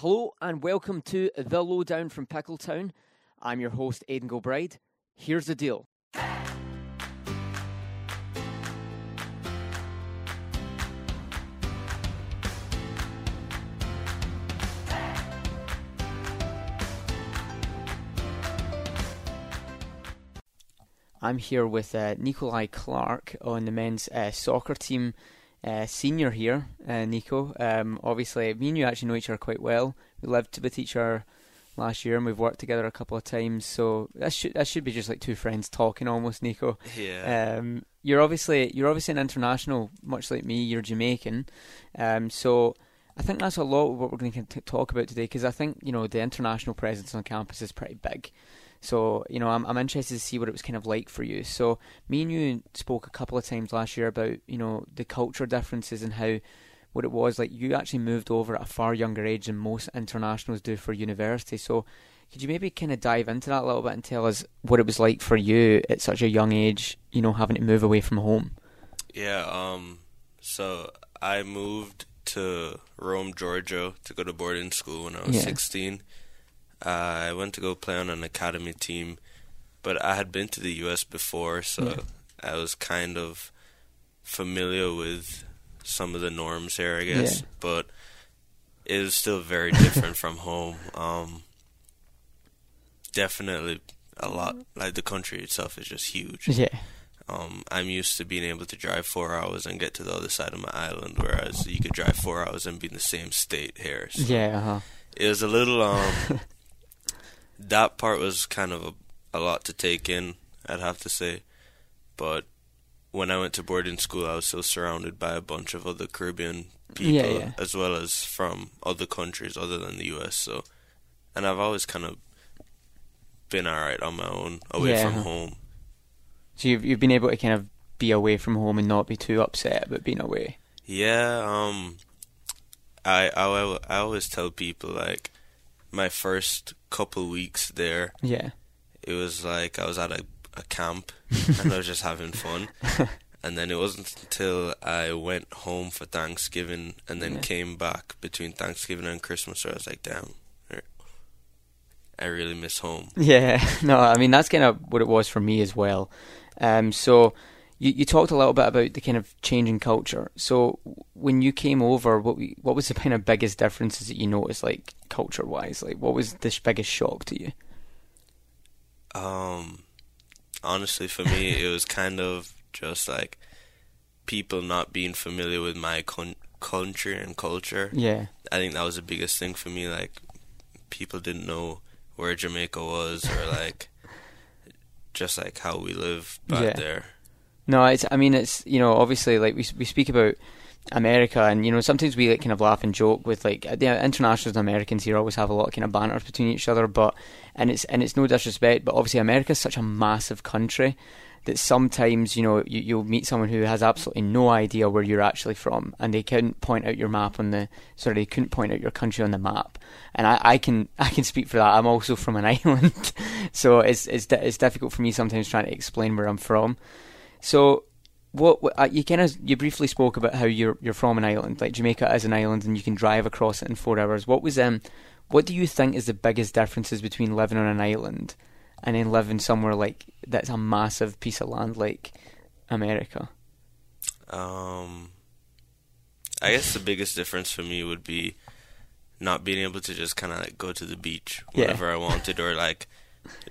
Hello and welcome to The Lowdown from Pickletown. I'm your host, Aidan Gilbride. Here's the deal. I'm here with uh, Nickolai Clarke on the men's uh, soccer team uh, senior here, uh, Nico. Um, obviously, me and you actually know each other quite well. We lived with each other last year, and we've worked together a couple of times. So that should that should be just like two friends talking, almost, Nico. Yeah. Um, you're obviously you're obviously an international, much like me. You're Jamaican, um, so. I think that's a lot of what we're going to talk about today because I think you know the international presence on campus is pretty big. So you know, I'm I'm interested to see what it was kind of like for you. So me and you spoke a couple of times last year about you know the culture differences and how what it was like. You actually moved over at a far younger age than most internationals do for university. So could you maybe kind of dive into that a little bit and tell us what it was like for you at such a young age? You know, having to move away from home. Yeah. Um. So I moved to Rome, Georgia, to go to boarding school when I was Yeah. 16. Uh, I went to go play on an academy team, but I had been to the U.S. before, so Yeah. I was kind of familiar with some of the norms here, I guess. Yeah. But it was still very different from home. Um, definitely a lot. Like the country itself is just huge. Yeah, Um, I'm used to being able to drive four hours and get to the other side of my island, whereas you could drive four hours and be in the same state here. So yeah, uh-huh. it was a little um that part was kind of a, a lot to take in i'd have to say but when i went to boarding school i was still surrounded by a bunch of other caribbean people Yeah, yeah. as well as from other countries other than the us so and i've always kind of been all right on my own away Yeah, from home So you've you've been able to kind of be away from home and not be too upset about being away. Yeah, um, I, I I always tell people like my first couple weeks there, Yeah, it was like I was at a, a camp and I was just having fun. And then it wasn't until I went home for Thanksgiving and then Yeah. came back between Thanksgiving and Christmas where I was like, damn, I really miss home. Yeah, no, I mean that's kind of what it was for me as well. Um, so you you talked a little bit about the kind of changing culture. So when you came over, what we, what was the kind of biggest differences that you noticed, like culture wise? Like what was the biggest shock to you? Um, honestly, for me, it was kind of just like people not being familiar with my con- country and culture. Yeah, I think that was the biggest thing for me. Like, people didn't know where Jamaica was, or like, just like how we live back Yeah. there. No, it's I mean it's you know obviously like we we speak about America and you know sometimes we like kind of laugh and joke with like uh, the internationals and Americans here always have a lot of kind of banter between each other, but and it's and it's no disrespect, but obviously America is such a massive country that sometimes you know you, you'll meet someone who has absolutely no idea where you're actually from, and they couldn't point out your map on the sorry they couldn't point out your country on the map, and I, I can I can speak for that. I'm also from an island, so it's it's it's difficult for me sometimes trying to explain where I'm from. So what, uh, you kind of you briefly spoke about how you're you're from an island, like Jamaica is an island, and you can drive across it in four hours. What was um, what do you think is the biggest differences between living on an island and then living somewhere like that's a massive piece of land like America? Um, I guess the biggest difference for me would be not being able to just kind of like go to the beach Yeah. whenever I wanted, or like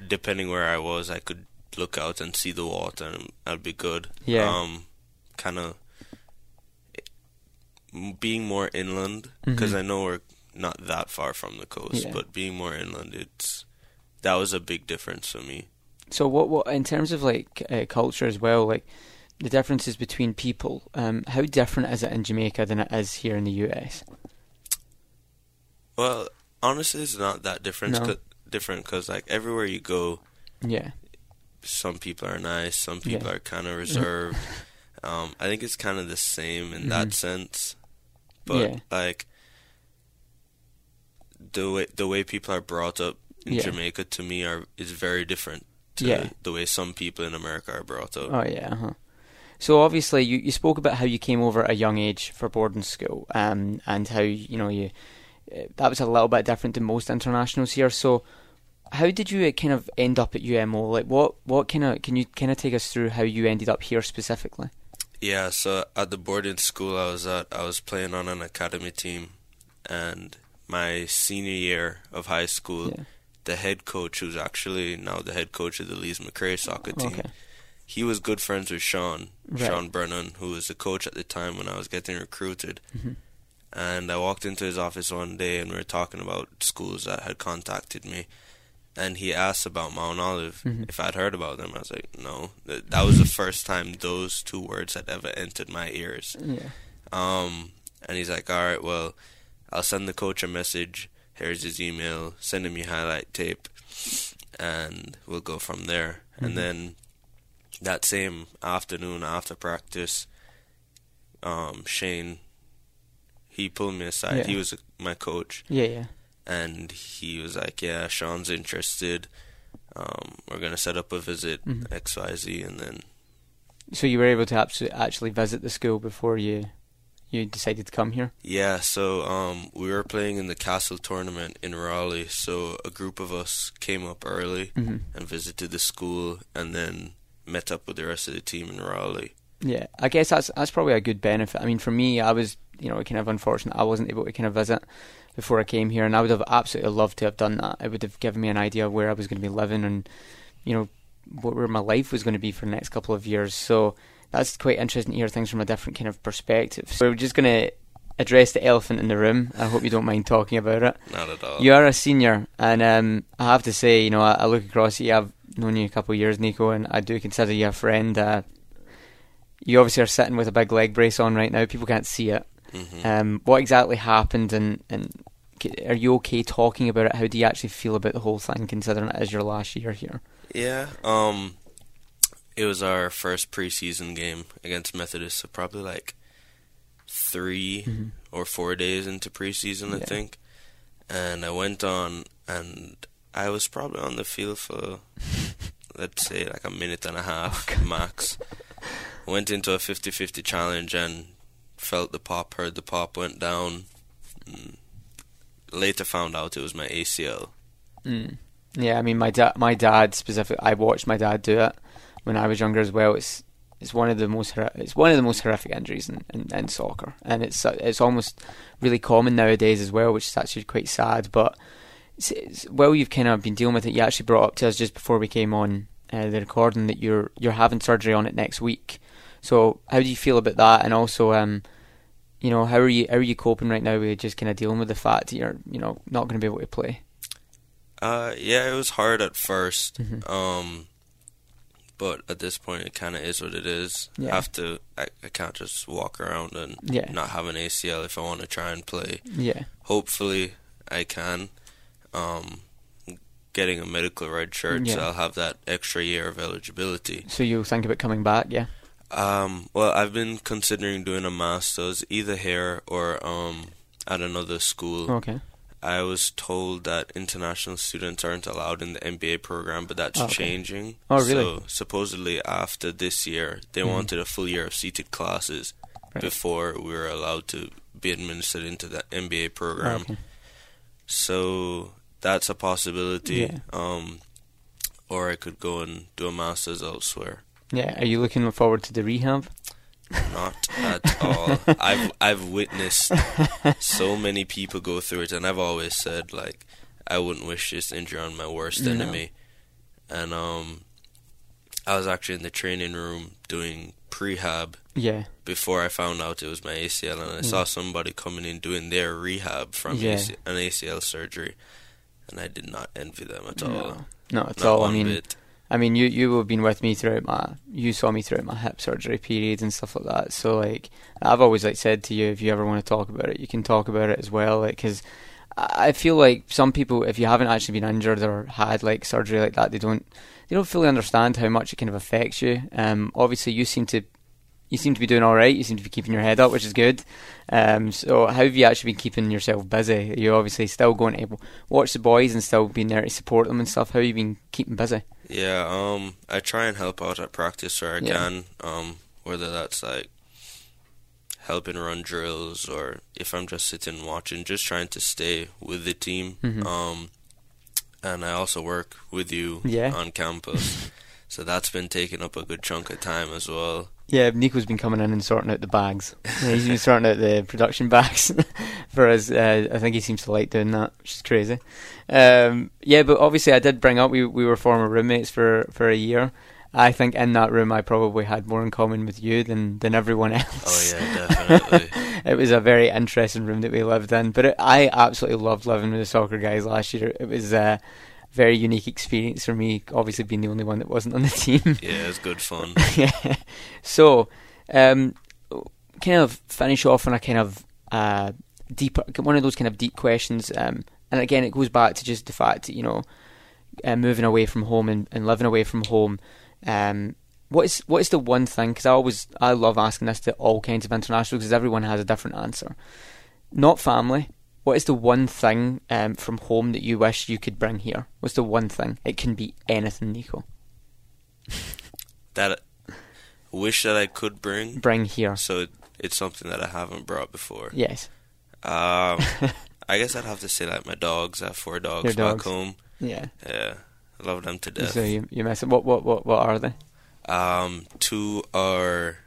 depending where I was, I could look out and see the water, and I'd be good. Yeah. Um, kind of being more inland because Mhm. I know we're not that far from the coast, Yeah. but being more inland, it's that was a big difference for me. So what what in terms of like uh, culture as well, like the differences between people, um, how different is it in Jamaica than it is here in the US? Well, honestly, it's not that different. No. 'cause- different because like everywhere you go, Yeah, some people are nice, some people Yeah. are kind of reserved. um, I think it's kind of the same in that Mhm. sense, but Yeah. like the way the way people are brought up in Yeah. Jamaica to me are is very different to Yeah. the way some people in America are brought up. Oh yeah. Uh-huh. So obviously, you, you spoke about how you came over at a young age for boarding school, um, and how you know you uh, that was a little bit different to most internationals here. So, how did you uh, kind of end up at UMO? Like, what what kind of can you kind of take us through how you ended up here specifically? Yeah, so at the boarding school I was at, I was playing on an academy team, and my senior year of high school, Yeah. the head coach, who's actually now the head coach of the Lees McRae soccer team, Okay. he was good friends with Sean, Right. Sean Brennan, who was the coach at the time when I was getting recruited. Mhm. And I walked into his office one day and we were talking about schools that had contacted me. And he asked about Mount Olive Mhm. if I'd heard about them. I was like, no. That that was the first time those two words had ever entered my ears. Yeah. Um, and he's like, all right, well, I'll send the coach a message. Here's his email. Send him your highlight tape, and we'll go from there. Mhm. And then that same afternoon after practice, um, Shane, he pulled me aside. Yeah. He was my coach, Yeah. Yeah. And he was like, "Yeah, Sean's interested. Um, we're gonna set up a visit Mhm. X Y Z, and then So you were able to actually visit the school before you you decided to come here. Yeah, so um, we were playing in the Castle tournament in Raleigh. So a group of us came up early hmm and visited the school, and then met up with the rest of the team in Raleigh. Yeah, I guess that's that's probably a good benefit. I mean, for me, I was you know kind of unfortunate. I wasn't able to kind of visit before I came here, and I would have absolutely loved to have done that. It would have given me an idea of where I was going to be living, and you know what where my life was going to be for the next couple of years. So that's quite interesting to hear things from a different kind of perspective. So we're just going to address the elephant in the room. I hope you don't mind talking about it. Not at all. You are a senior, and um, I have to say, you know, I, I look across at you. I've known you a couple of years, Nico, and I do consider you a friend. Uh, you obviously are sitting with a big leg brace on right now. People can't see it. Hmm Um, what exactly happened, and, and are you okay talking about it? How do you actually feel about the whole thing, considering it is your last year here? Yeah. Um, it was our first preseason game against Methodist, so probably like 3 Mhm. or four days into preseason, I think. And I went on, and I was probably on the field for, let's say, like a minute and a half max. Went into a 50 50 challenge and felt the pop, heard the pop, went down. Later found out it was my ACL. Mm. Yeah, I mean, my dad, my dad specifically, I watched my dad do it when I was younger as well. It's it's one of the most it's one of the most horrific injuries in, in, in soccer, and it's it's almost really common nowadays as well, which is actually quite sad. But it's, it's, well, you've kind of been dealing with it. You actually brought up to us just before we came on uh, the recording that you're you're having surgery on it next week. So how do you feel about that? And also, um, you know, how are you how are you coping right now with just kind of dealing with the fact that you're you know not going to be able to play? Uh, yeah, it was hard at 1st Mhm. Um, but at this point, it kind of is what it is. Yeah. I have to. I, I can't just walk around and Yeah, not have an ACL if I want to try and play. yeah. Hopefully, I can. Um, getting a medical red shirt, so I'll have that extra year of eligibility. So you'll think about coming back, yeah? Um, well, I've been considering doing a master's either here or um at another school. Okay. I was told that international students aren't allowed in the MBA program, but that's Oh, okay. changing. Oh, really? So supposedly after this year, they Mhm. wanted a full year of seated classes Right. before we were allowed to be administered into the MBA program. Okay. So that's a possibility. Yeah. Um, or I could go and do a master's elsewhere. Yeah. Are you looking forward to the rehab? Not at all. I've I've witnessed so many people go through it, and I've always said like I wouldn't wish this injury on my worst No. enemy. And um, I was actually in the training room doing prehab Yeah. before I found out it was my ACL, and I saw somebody coming in doing their rehab from Yeah. AC- an ACL surgery, and I did not envy them at all. No. Not at Not all. I mean, bit. I mean, you you have been with me throughout my you saw me throughout my hip surgery period and stuff like that. So like, I've always like said to you, if you ever want to talk about it, you can talk about it as well. Like, because I feel like some people, if you haven't actually been injured or had like surgery like that, they don't they don't fully understand how much it kind of affects you. Um, obviously, you seem to you seem to be doing all right. You seem to be keeping your head up, which is good. Um, so how have you actually been keeping yourself busy? You're obviously still going to watch the boys and still being there to support them and stuff. How have you been keeping busy? Yeah, um, I try and help out at practice where I Yeah. can. Um, whether that's like helping run drills or if I'm just sitting watching, just trying to stay with the team. Mhm. Um, and I also work with you Yeah. on campus, so that's been taking up a good chunk of time as well. Yeah, Nico's been coming in and sorting out the bags. Yeah, he's been sorting out the production bags for us. Uh, I think he seems to like doing that, which is crazy. Um, yeah, but obviously, I did bring up we we were former roommates for, for a year. I think in that room, I probably had more in common with you than, than everyone else. Oh yeah, definitely. it was a very interesting room that we lived in. But it, I absolutely loved living with the soccer guys last year. It was a very unique experience for me, obviously being the only one that wasn't on the team. yeah, it's good fun. yeah. So, um, kind of finish off on a kind of uh, deeper, one of those kind of deep questions. Um, and again, it goes back to just the fact that you know, uh, moving away from home and, and living away from home. Um, what is what is the one thing? Because I always I love asking this to all kinds of internationals because everyone has a different answer. Not family. What is the one thing um, from home that you wish you could bring here? What's the one thing? It can be anything, Nico. That I wish that I could bring. Bring here. So it, it's something that I haven't brought before. Yes. Um, I guess I'd have to say like my dogs. I have four dogs Your back home. Yeah. Yeah, I love them to death. So you you miss it. What what what what are they? Um, two are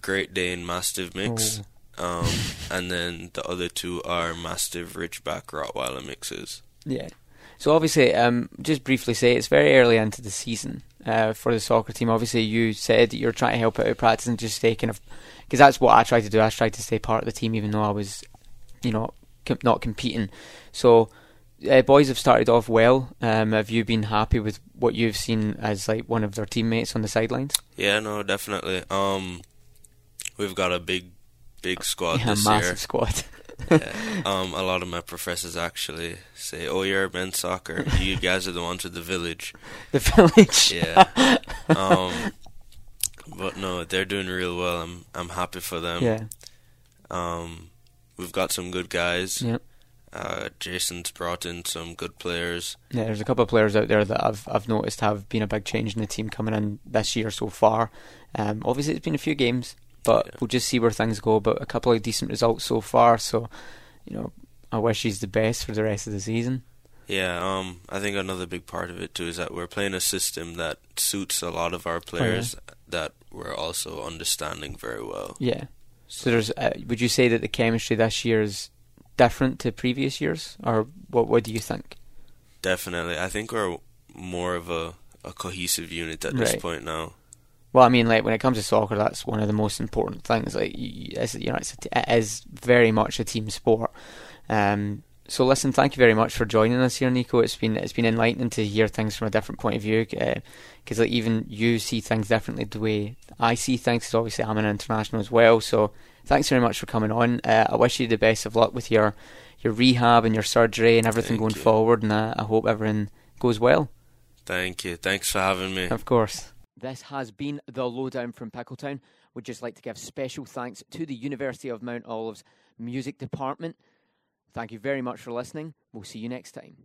Great Dane Mastiff mix, Oh. Um, and then the other two are Mastiff Ridgeback Rottweiler mixes. Yeah. So obviously, um, just briefly say it's very early into the season uh, for the soccer team. Obviously, you said that you're trying to help out with practice and just stay kind of because that's what I tried to do. I tried to stay part of the team even though I was, you know, com- not competing. So. Uh, boys have started off well. Um, have you been happy with what you've seen as like one of their teammates on the sidelines? Yeah, no, definitely. Um, we've got a big, big squad yeah, this massive year. squad. Yeah. Um, a lot of my professors actually say, "Oh, you're men's soccer. You guys are the ones with the village." the village. Yeah. Um, but no, they're doing real well. I'm I'm happy for them. yeah. Um, we've got some good guys. Yeah. Uh, Jason's brought in some good players. Yeah, there's a couple of players out there that I've I've noticed have been a big change in the team coming in this year so far. Um, obviously, it's been a few games, but Yeah. we'll just see where things go. But a couple of decent results so far, so you know, I wish he's the best for the rest of the season. Yeah, um, I think another big part of it too is that we're playing a system that suits a lot Oh, of our players that we're also understanding very well. Yeah. So there's, uh, would you say that the chemistry this year is different to previous years, or what? What do you think? Definitely, I think we're more of a, a cohesive unit at this point now. Well, I mean, like when it comes to soccer, that's one of the most important things. Like, you, you- know, it's a t- it is very much a team sport. Um, so, listen, thank you very much for joining us here, Nico. It's been it's been enlightening to hear things from a different point of view, because like even you see things differently the way I see things. Because obviously, I'm an international as well. So, thanks very much for coming on. Uh, I wish you the best of luck with your your rehab and your surgery and everything Thank going you. forward. And uh, I hope everything goes well. Thank you. Thanks for having me. Of course. This has been the lowdown from Pickletown. We'd just like to give special thanks to the University of Mount Olive's music department. Thank you very much for listening. We'll see you next time.